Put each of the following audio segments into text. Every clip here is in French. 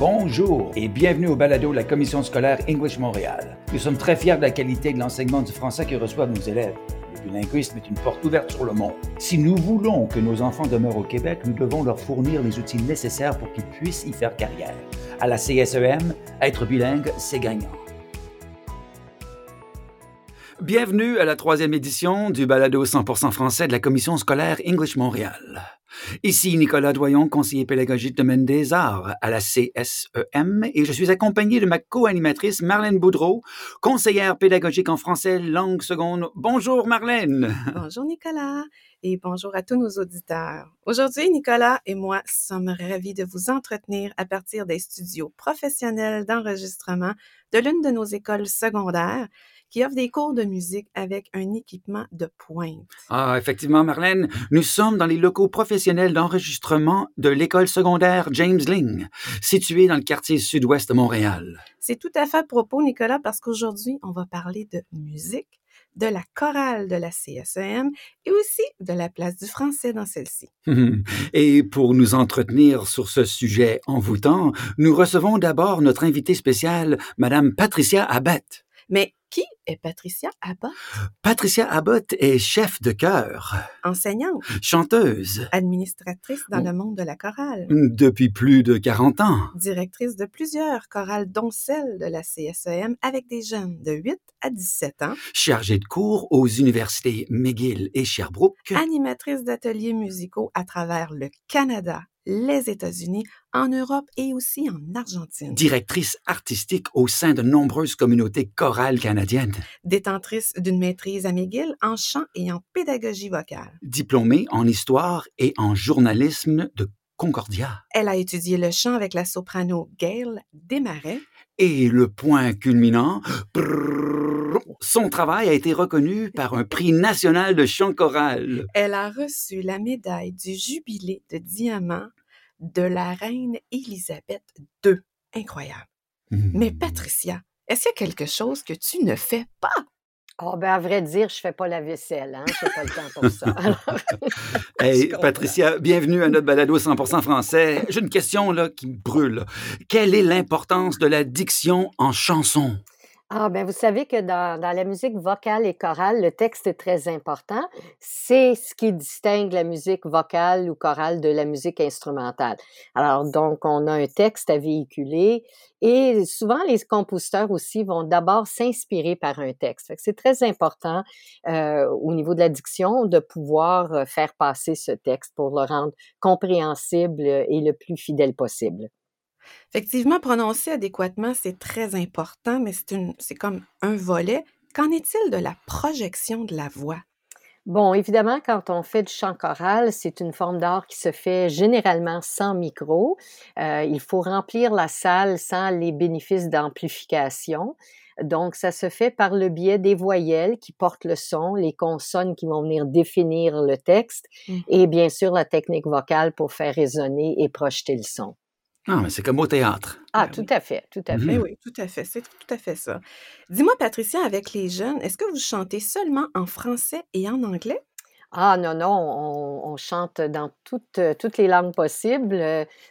Bonjour et bienvenue au balado de la Commission scolaire English Montréal. Nous sommes très fiers de la qualité de l'enseignement du français que reçoivent nos élèves. Le bilinguisme est une porte ouverte sur le monde. Si nous voulons que nos enfants demeurent au Québec, nous devons leur fournir les outils nécessaires pour qu'ils puissent y faire carrière. À la CSEM, être bilingue, c'est gagnant. Bienvenue à la troisième édition du balado 100% français de la Commission scolaire English Montréal. Ici Nicolas Doyon, conseiller pédagogique domaine des arts à la CSEM, et je suis accompagné de ma co-animatrice Marlène Boudreau, conseillère pédagogique en français langue seconde. Bonjour Marlène. Bonjour Nicolas et bonjour à tous nos auditeurs. Aujourd'hui, Nicolas et moi sommes ravis de vous entretenir à partir des studios professionnels d'enregistrement de l'une de nos écoles secondaires qui offre des cours de musique avec un équipement de pointe. Ah, effectivement, Marlène, nous sommes dans les locaux professionnels d'enregistrement de l'école secondaire James Ling, située dans le quartier sud-ouest de Montréal. C'est tout à fait à propos, Nicolas, parce qu'aujourd'hui, on va parler de musique, de la chorale de la CSEM et aussi de la place du français dans celle-ci. Et pour nous entretenir sur ce sujet envoûtant, nous recevons d'abord notre invitée spéciale, Madame Patricia Abbott. Mais qui est Patricia Abbott? Patricia Abbott est chef de chœur. Enseignante. Chanteuse. Administratrice dans le monde de la chorale. Depuis plus de 40 ans. Directrice de plusieurs chorales, dont celle de la CSEM, avec des jeunes de 8 à 17 ans. Chargée de cours aux universités McGill et Sherbrooke. Animatrice d'ateliers musicaux à travers le Canada les États-Unis, en Europe et aussi en Argentine. Directrice artistique au sein de nombreuses communautés chorales canadiennes. Détentrice d'une maîtrise à McGill en chant et en pédagogie vocale. Diplômée en histoire et en journalisme de Concordia. Elle a étudié le chant avec la soprano Gail Desmarais. Et le point culminant, son travail a été reconnu par un prix national de chant choral. Elle a reçu la médaille du jubilé de diamant de la reine Élisabeth II. Incroyable. Mais mmh. Patricia, est-ce qu'il y a quelque chose que tu ne fais pas? Oh, ben, à vrai dire, je ne fais pas la vaisselle, hein? Je n'ai pas le temps pour ça. hey, Patricia, bienvenue à notre balado 100% français. J'ai une question là, qui me brûle. Quelle est l'importance de la diction en chanson? Ah, ben vous savez que dans, dans, la musique vocale et chorale, le texte est très important. C'est ce qui distingue la musique vocale ou chorale de la musique instrumentale. Alors, donc, on a un texte à véhiculer et souvent, les compositeurs aussi vont d'abord s'inspirer par un texte. C'est très important euh, au niveau de la diction de pouvoir euh, faire passer ce texte pour le rendre compréhensible et le plus fidèle possible. Effectivement, prononcer adéquatement, c'est très important, mais c'est comme un volet. Qu'en est-il de la projection de la voix? Bon, évidemment, quand on fait du chant choral, c'est une forme d'art qui se fait généralement sans micro. Euh, il faut remplir la salle sans les bénéfices d'amplification. Donc, ça se fait par le biais des voyelles qui portent le son, les consonnes qui vont venir définir le texte mmh. et bien sûr la technique vocale pour faire résonner et projeter le son. Ah, mais c'est comme au théâtre. Ah, ben tout à fait, tout à fait. Ben oui, tout à fait, c'est tout à fait ça. Dis-moi, Patricia, avec les jeunes, est-ce que vous chantez seulement en français et en anglais? Ah non, non, on, chante dans toutes, toutes les langues possibles.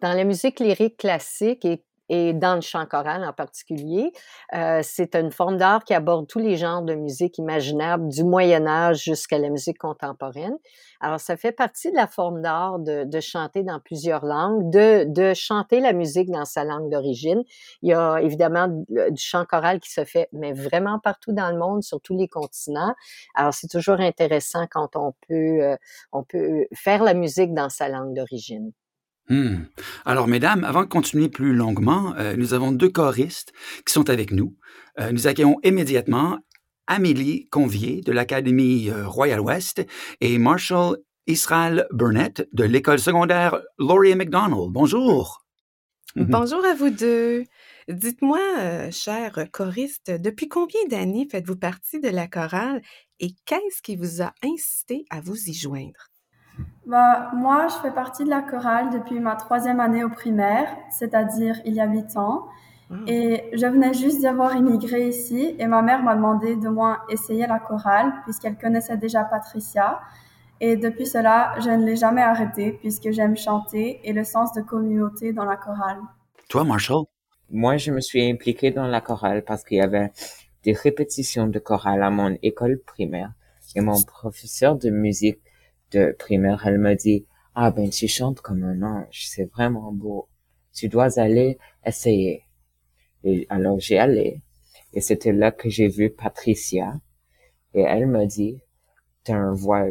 Dans la musique lyrique classique et et dans le chant choral en particulier. Euh, c'est une forme d'art qui aborde tous les genres de musique imaginables, du Moyen Âge jusqu'à la musique contemporaine. Alors, ça fait partie de la forme d'art de, de, chanter dans plusieurs langues, de, de, chanter la musique dans sa langue d'origine. Il y a évidemment du chant choral qui se fait, mais vraiment partout dans le monde, sur tous les continents. Alors, c'est toujours intéressant quand on peut, euh, on peut faire la musique dans sa langue d'origine. Hmm. Alors, mesdames, avant de continuer plus longuement, euh, nous avons deux choristes qui sont avec nous. Euh, nous accueillons immédiatement Amélie Convier de l'Académie euh, Royal West et Marshall Israel Burnett de l'école secondaire Laurier McDonald. Bonjour. Bonjour à vous deux. Dites-moi, cher choriste, depuis combien d'années faites-vous partie de la chorale et qu'est-ce qui vous a incité à vous y joindre? Bah, moi, je fais partie de la chorale depuis ma troisième année au primaire, c'est-à-dire il y a huit ans. Ah. Et je venais juste d'y avoir immigré ici et ma mère m'a demandé de moi essayer la chorale puisqu'elle connaissait déjà Patricia. Et depuis cela, je ne l'ai jamais arrêté puisque j'aime chanter et le sens de communauté dans la chorale. Toi, Marshall? Moi, je me suis impliqué dans la chorale parce qu'il y avait des répétitions de chorale à mon école primaire. Et mon professeur de musique de primaire, elle m'a dit, ah ben, tu chantes comme un ange, c'est vraiment beau. Tu dois aller essayer. Et alors j'ai allé. Et c'était là que j'ai vu Patricia. Et elle m'a dit, t'as une voix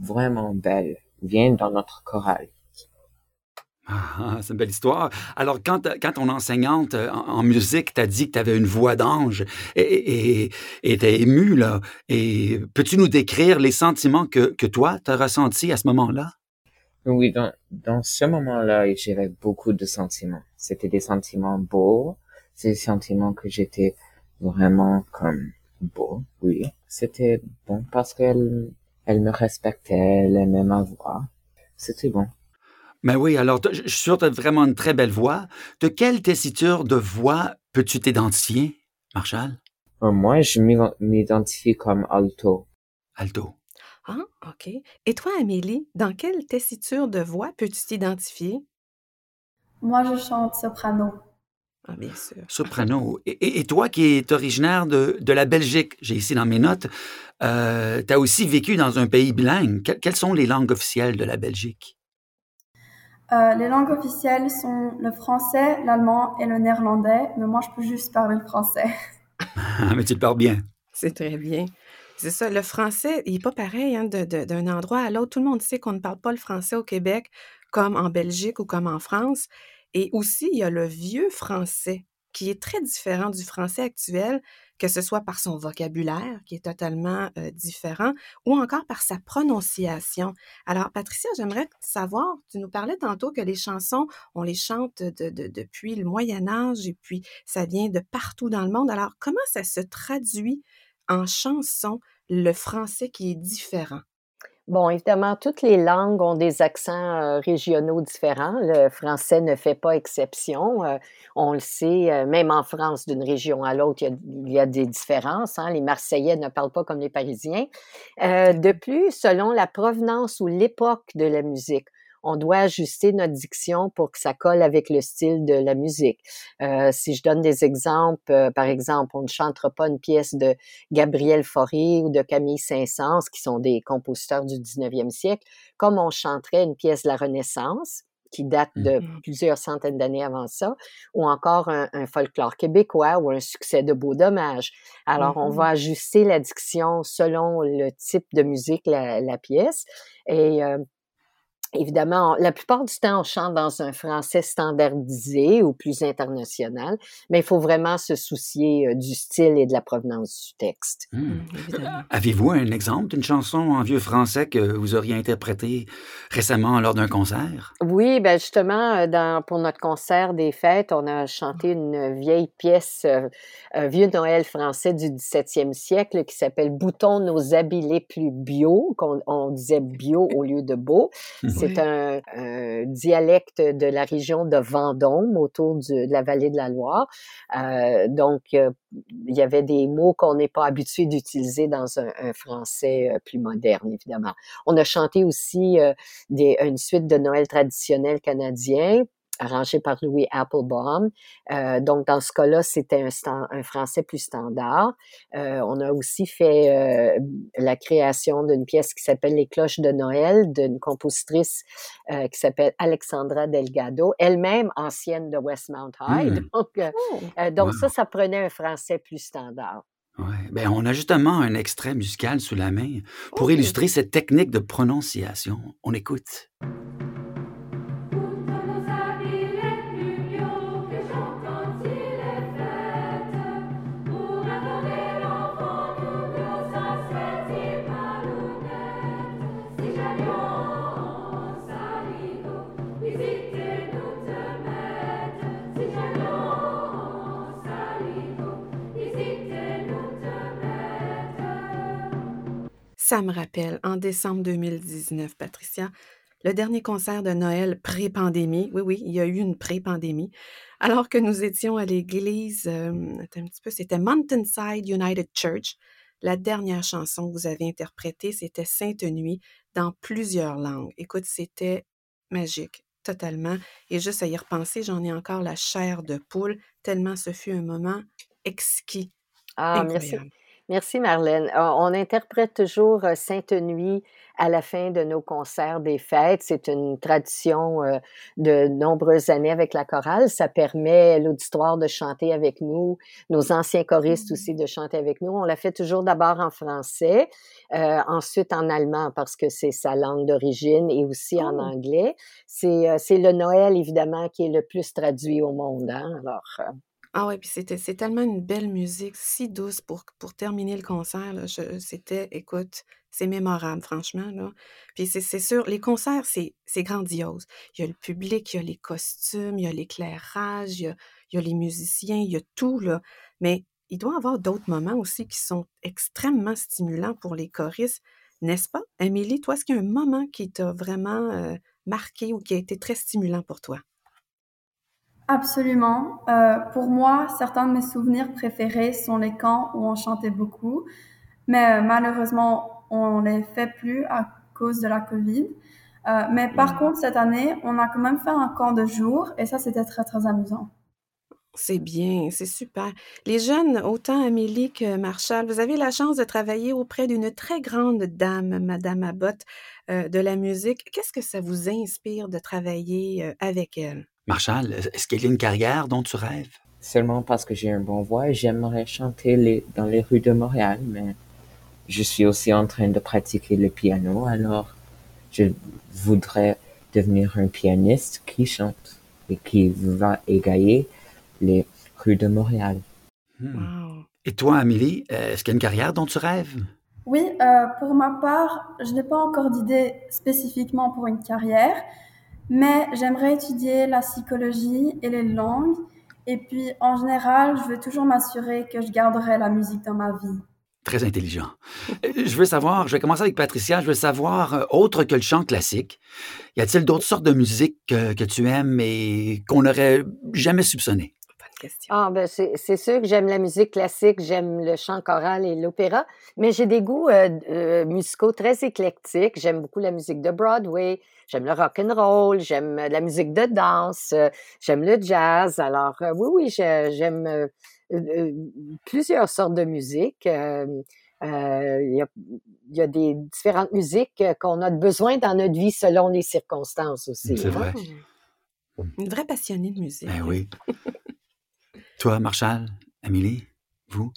vraiment belle. Viens dans notre chorale. Ah, c'est une belle histoire. Alors, quand, quand ton enseignante euh, en, musique t'a dit que tu avais une voix d'ange et t'es ému, là, et peux-tu nous décrire les sentiments que, que toi, t'as ressentis à ce moment-là? Oui, dans, dans ce moment-là, j'avais beaucoup de sentiments. C'était des sentiments beaux, des sentiments que j'étais vraiment comme beau, oui. C'était bon parce qu'elle elle me respectait, elle aimait ma voix. C'était bon. Mais oui, alors, je suis sûr que tu as vraiment une très belle voix. De quelle tessiture de voix peux-tu t'identifier, Marshall? Euh, moi, je m'identifie comme alto. Alto. Ah, OK. Et toi, Amélie, dans quelle tessiture de voix peux-tu t'identifier? Moi, je chante soprano. Ah, bien sûr. Soprano. Et, toi qui es originaire de, la Belgique, j'ai ici dans mes notes, euh, tu as aussi vécu dans un pays bilingue. quelles sont les langues officielles de la Belgique? Euh, les langues officielles sont le français, l'allemand et le néerlandais, mais moi, je peux juste parler le français. Ah, mais tu le parles bien. C'est très bien. C'est ça, le français, il n'est pas pareil hein, d'un endroit à l'autre. Tout le monde sait qu'on ne parle pas le français au Québec comme en Belgique ou comme en France. Et aussi, il y a le vieux français qui est très différent du français actuel, que ce soit par son vocabulaire qui est totalement différent ou encore par sa prononciation. Alors, Patricia, j'aimerais savoir, tu nous parlais tantôt que les chansons, on les chante depuis le Moyen Âge et puis ça vient de partout dans le monde. Alors, comment ça se traduit en chanson le français qui est différent? Bon, évidemment, toutes les langues ont des accents euh, régionaux différents. Le français ne fait pas exception. Euh, on le sait, euh, même en France, d'une région à l'autre, il, y a des différences. Hein. Les Marseillais ne parlent pas comme les Parisiens. de plus, selon la provenance ou l'époque de la musique, on doit ajuster notre diction pour que ça colle avec le style de la musique. Euh, si je donne des exemples, euh, par exemple, on ne chantera pas une pièce de Gabriel Fauré ou de Camille Saint-Saëns, qui sont des compositeurs du 19e siècle, comme on chanterait une pièce de la Renaissance qui date de mmh plusieurs centaines d'années avant ça, ou encore un, folklore québécois ou un succès de Beau Dommage. Alors, on mmh va ajuster la diction selon le type de musique, la, la pièce. Et euh, Évidemment, la plupart du temps, on chante dans un français standardisé ou plus international, mais il faut vraiment se soucier du style et de la provenance du texte. Mmh. Mmh, Avez-vous un exemple d'une chanson en vieux français que vous auriez interprétée récemment lors d'un concert? Oui, ben justement, dans, pour notre concert des fêtes, on a chanté une vieille pièce, euh, un vieux Noël français du 17e siècle qui s'appelle Bouton nos habits les plus bio, qu'on on disait bio au lieu de beau. C'est un, dialecte de la région de Vendôme, autour de la vallée de la Loire. Euh, donc, il y avait des mots qu'on n'est pas habitué d'utiliser dans un, français euh, plus moderne, évidemment. On a chanté aussi euh, des, une suite de Noël traditionnel canadien arrangé par Louis Applebaum. Euh, donc, dans ce cas-là, c'était un, un, français plus standard. Euh, on a aussi fait euh, la création d'une pièce qui s'appelle Les cloches de Noël d'une compositrice euh, qui s'appelle Alexandra Delgado, elle-même ancienne de Westmount High. Mmh. Donc, euh, oh! euh, donc ça, ça prenait un français plus standard. Ouais. Ben, on a justement un extrait musical sous la main pour illustrer cette technique de prononciation. On écoute. Ça me rappelle, en décembre 2019, Patricia, le dernier concert de Noël pré-pandémie. Oui, oui, il y a eu une pré-pandémie. Alors que nous étions à l'église, euh, un petit peu, c'était Mountainside United Church. La dernière chanson que vous avez interprétée, c'était Sainte Nuit dans plusieurs langues. Écoute, c'était magique totalement. Et juste à y repenser, j'en ai encore la chair de poule, tellement ce fut un moment exquis. Ah, merci. Merci Marlène. On interprète toujours Sainte Nuit à la fin de nos concerts des fêtes. C'est une tradition de nombreuses années avec la chorale. Ça permet à l'auditoire de chanter avec nous, nos anciens choristes aussi de chanter avec nous. On la fait toujours d'abord en français, ensuite en allemand parce que c'est sa langue d'origine et aussi en oh! anglais. C'est le Noël évidemment qui est le plus traduit au monde. Hein? Alors, ah ouais, puis c'était c'est tellement une belle musique, si douce pour pour terminer le concert, là, c'était écoute, c'est mémorable franchement, là. Puis c'est c'est sûr, les concerts, c'est c'est grandiose. Il y a le public, il y a les costumes, il y a l'éclairage, il y a il y a les musiciens, il y a tout, là. Mais il doit y avoir d'autres moments aussi qui sont extrêmement stimulants pour les choristes, n'est-ce pas? Amélie, toi, est-ce qu'il y a un moment qui t'a vraiment, euh, marqué ou qui a été très stimulant pour toi? Absolument. Euh, pour moi, certains de mes souvenirs préférés sont les camps où on chantait beaucoup, mais euh, malheureusement, on les fait plus à cause de la COVID. Euh, mais par mmh. contre, cette année, on a quand même fait un camp de jour et ça, c'était très, très amusant. C'est bien, c'est super. Les jeunes, autant Amélie que Marshall, vous avez la chance de travailler auprès d'une très grande dame, Madame Abbott, de la musique. Qu'est-ce que ça vous inspire de travailler avec elle? Marshall, est-ce qu'il y a une carrière dont tu rêves? Seulement parce que j'ai une bonne voix, j'aimerais chanter les, dans les rues de Montréal, mais je suis aussi en train de pratiquer le piano, alors je voudrais devenir un pianiste qui chante et qui va égayer les rues de Montréal. Hmm. Et toi, Amélie, est-ce qu'il y a une carrière dont tu rêves? Oui, euh, pour ma part, je n'ai pas encore d'idée spécifiquement pour une carrière, mais j'aimerais étudier la psychologie et les langues. Et puis, en général, je veux toujours m'assurer que je garderai la musique dans ma vie. Très intelligent. Je veux savoir, je vais commencer avec Patricia, je veux savoir, euh, autre que le chant classique, y a-t-il d'autres sortes de musique que, tu aimes et qu'on n'aurait jamais soupçonné? Ah, ben c'est sûr que j'aime la musique classique, j'aime le chant choral et l'opéra, mais j'ai des goûts euh, musicaux très éclectiques. J'aime beaucoup la musique de Broadway, j'aime le rock and roll, j'aime la musique de danse, j'aime le jazz. Alors oui, oui, j'aime plusieurs sortes de musique. Il y, a, y, a, des différentes musiques qu'on a besoin dans notre vie selon les circonstances aussi. C'est vrai. Oh! Une vraie passionnée de musique. Ben oui. Toi, Marshall, Amélie, vous?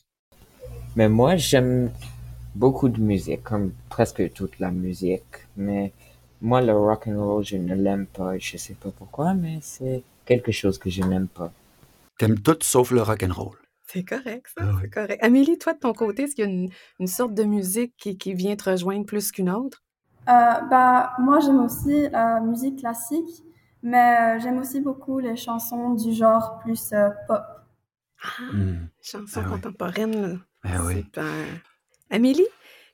Mais moi, j'aime beaucoup de musique, comme presque toute la musique. Mais moi, le rock and roll, je ne l'aime pas. Je sais pas pourquoi, mais c'est quelque chose que je n'aime pas. T'aimes tout sauf le rock and roll. C'est correct, ça. Ah c'est correct. Amélie, toi, de ton côté, est-ce qu'il y a une, sorte de musique qui, vient te rejoindre plus qu'une autre? Euh, bah, moi, j'aime aussi la musique classique, mais euh, j'aime aussi beaucoup les chansons du genre plus euh, pop. Ah, mmh. chanson ah contemporaine. Ah oui. Amélie,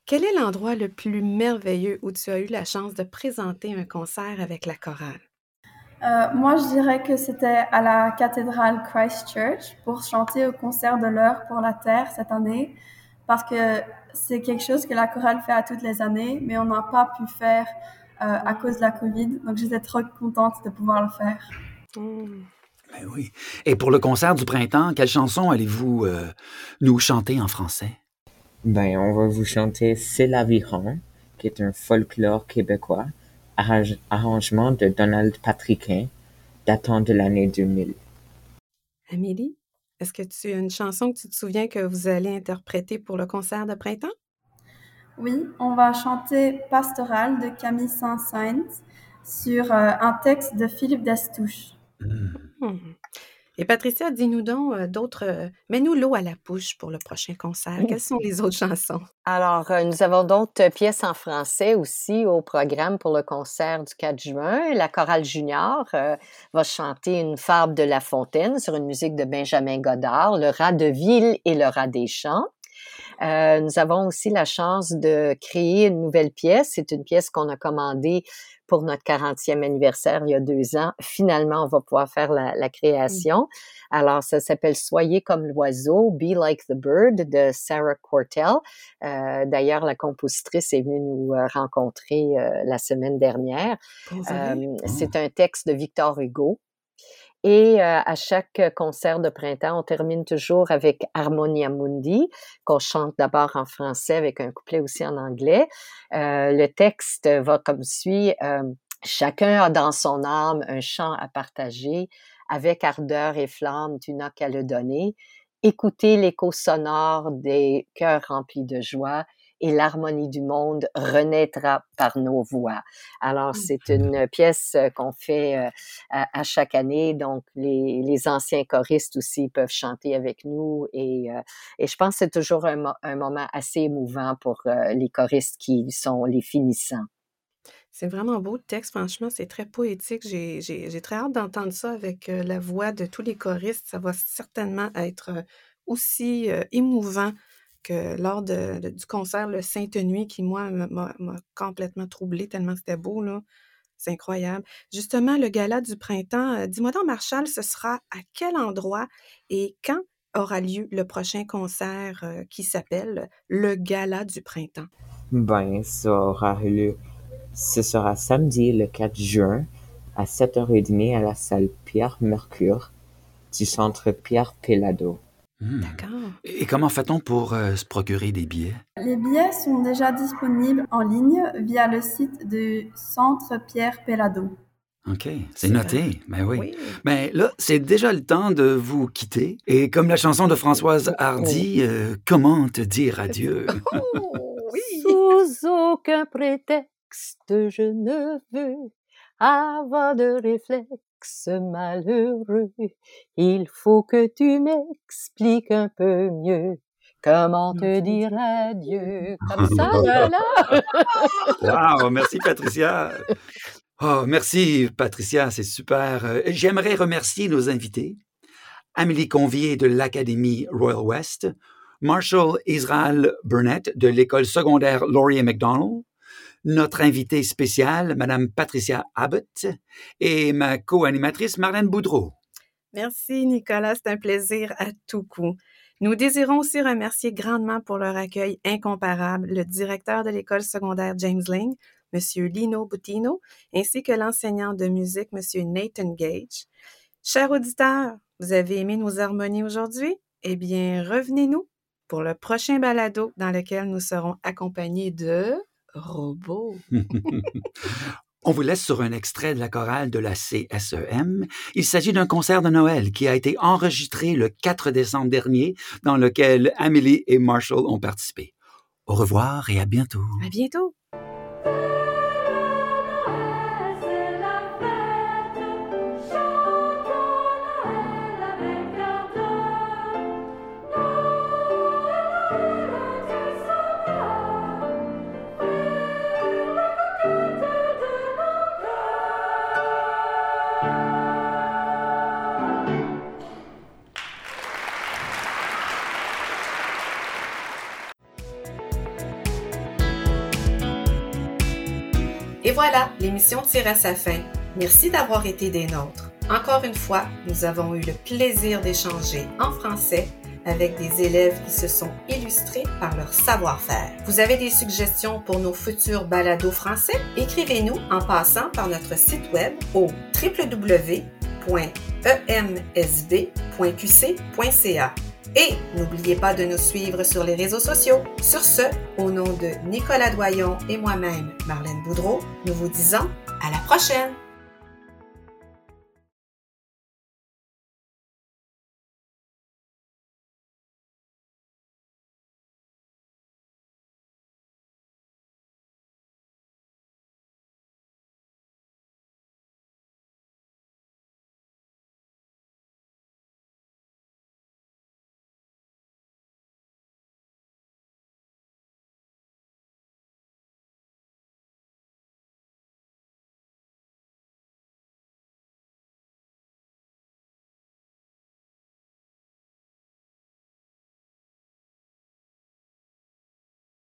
quel est l'endroit le plus merveilleux où tu as eu la chance de présenter un concert avec la chorale? Euh, moi, je dirais que c'était à la cathédrale Christchurch pour chanter au concert de l'heure pour la Terre cette année, parce que c'est quelque chose que la chorale fait à toutes les années, mais on n'a pas pu faire euh, à cause de la COVID. Donc, j'étais trop contente de pouvoir le faire. Mmh. Ben oui. Et pour le concert du printemps, quelle chanson allez-vous euh, nous chanter en français? Ben, on va vous chanter C'est l'aviron, qui est un folklore québécois, arrangement de Donald Patriquin, datant de l'année 2000. Amélie, est-ce que tu as une chanson que tu te souviens que vous allez interpréter pour le concert de printemps? Oui, on va chanter Pastoral de Camille Saint-Saëns sur euh, un texte de Philippe Destouche. Mmh. Et Patricia, dis-nous donc euh, d'autres. Euh, mets-nous l'eau à la bouche pour le prochain concert. Quelles sont les autres chansons? Alors, euh, nous avons d'autres pièces en français aussi au programme pour le concert du 4 juin. La chorale junior va chanter une fable de La Fontaine sur une musique de Benjamin Godard, Le rat de ville et le rat des champs. nous avons aussi la chance de créer une nouvelle pièce. C'est une pièce qu'on a commandée pour notre 40e anniversaire il y a deux ans. Finalement, on va pouvoir faire la, la création. Alors, ça s'appelle Soyez comme l'oiseau, Be Like the Bird de Sarah Cortell. Euh, D'ailleurs, la compositrice est venue nous euh, rencontrer euh, la semaine dernière. Euh, c'est un texte de Victor Hugo. Et euh, à chaque concert de printemps, on termine toujours avec Harmonia Mundi, qu'on chante d'abord en français avec un couplet aussi en anglais. Euh, le texte va comme suit. Euh, Chacun a dans son âme un chant à partager. Avec ardeur et flamme, tu n'as qu'à le donner. Écoutez l'écho sonore des cœurs remplis de joie et l'harmonie du monde renaîtra par nos voix. Alors, Mmh. c'est une pièce euh, qu'on fait euh, à, à chaque année. Donc, les, les anciens choristes aussi peuvent chanter avec nous. Et, euh, et je pense que c'est toujours un, mo- un moment assez émouvant pour les choristes qui sont les finissants. C'est vraiment beau le texte, franchement, c'est très poétique. J'ai très hâte d'entendre ça avec la voix de tous les choristes. Ça va certainement être aussi euh, émouvant lors du concert Le Sainte Nuit, qui, moi, m'a complètement troublée tellement c'était beau. C'est incroyable. Justement, le gala du printemps, euh, dis-moi donc, Marshall, ce sera à quel endroit et quand aura lieu le prochain concert euh, qui s'appelle Le Gala du printemps? Ben, ça aura lieu. Ce sera samedi, le 4 juin, à 7h30 à la salle Pierre Mercure du centre Pierre Pelado. Hmm. D'accord. Et comment fait-on pour euh, se procurer des billets? Les billets sont déjà disponibles en ligne via le site du Centre Pierre Pelado. OK, c'est noté. Ben oui. Oui. Ben là, c'est déjà le temps de vous quitter. Et comme la chanson de Françoise Hardy, euh, comment te dire adieu? Oh, oui. Sous aucun prétexte, je ne veux avoir de réflexe malheureux. Il faut que tu m'expliques un peu mieux comment te dire adieu. Comme ça, là, là? Wow, merci Patricia. Oh, merci Patricia, c'est super. Euh, J'aimerais remercier nos invités. Amélie Convier de l'Académie Royal West, Marshall Israel Burnett de l'école secondaire Laurier McDonald, notre invitée spéciale, Madame Patricia Abbott, et ma co-animatrice Marlène Boudreau. Merci Nicolas, c'est un plaisir à tout coup. Nous désirons aussi remercier grandement pour leur accueil incomparable le directeur de l'école secondaire James Ling, M. Lino Boutino, ainsi que l'enseignant de musique, M. Nathan Gage. Chers auditeurs, vous avez aimé nos harmonies aujourd'hui? Eh bien, revenez-nous pour le prochain balado dans lequel nous serons accompagnés de robots. On vous laisse sur un extrait de la chorale de la CSEM. Il s'agit d'un concert de Noël qui a été enregistré le 4 décembre dernier, dans lequel Amélie et Marshall ont participé. Au revoir et à bientôt. À bientôt! Et voilà, l'émission tire à sa fin. Merci d'avoir été des nôtres. Encore une fois, nous avons eu le plaisir d'échanger en français avec des élèves qui se sont illustrés par leur savoir-faire. Vous avez des suggestions pour nos futurs balados français? Écrivez-nous en passant par notre site web au www.emsb.qc.ca. Et n'oubliez pas de nous suivre sur les réseaux sociaux. Sur ce, au nom de Nicolas Doyon et moi-même, Marlène Boudreau, nous vous disons à la prochaine!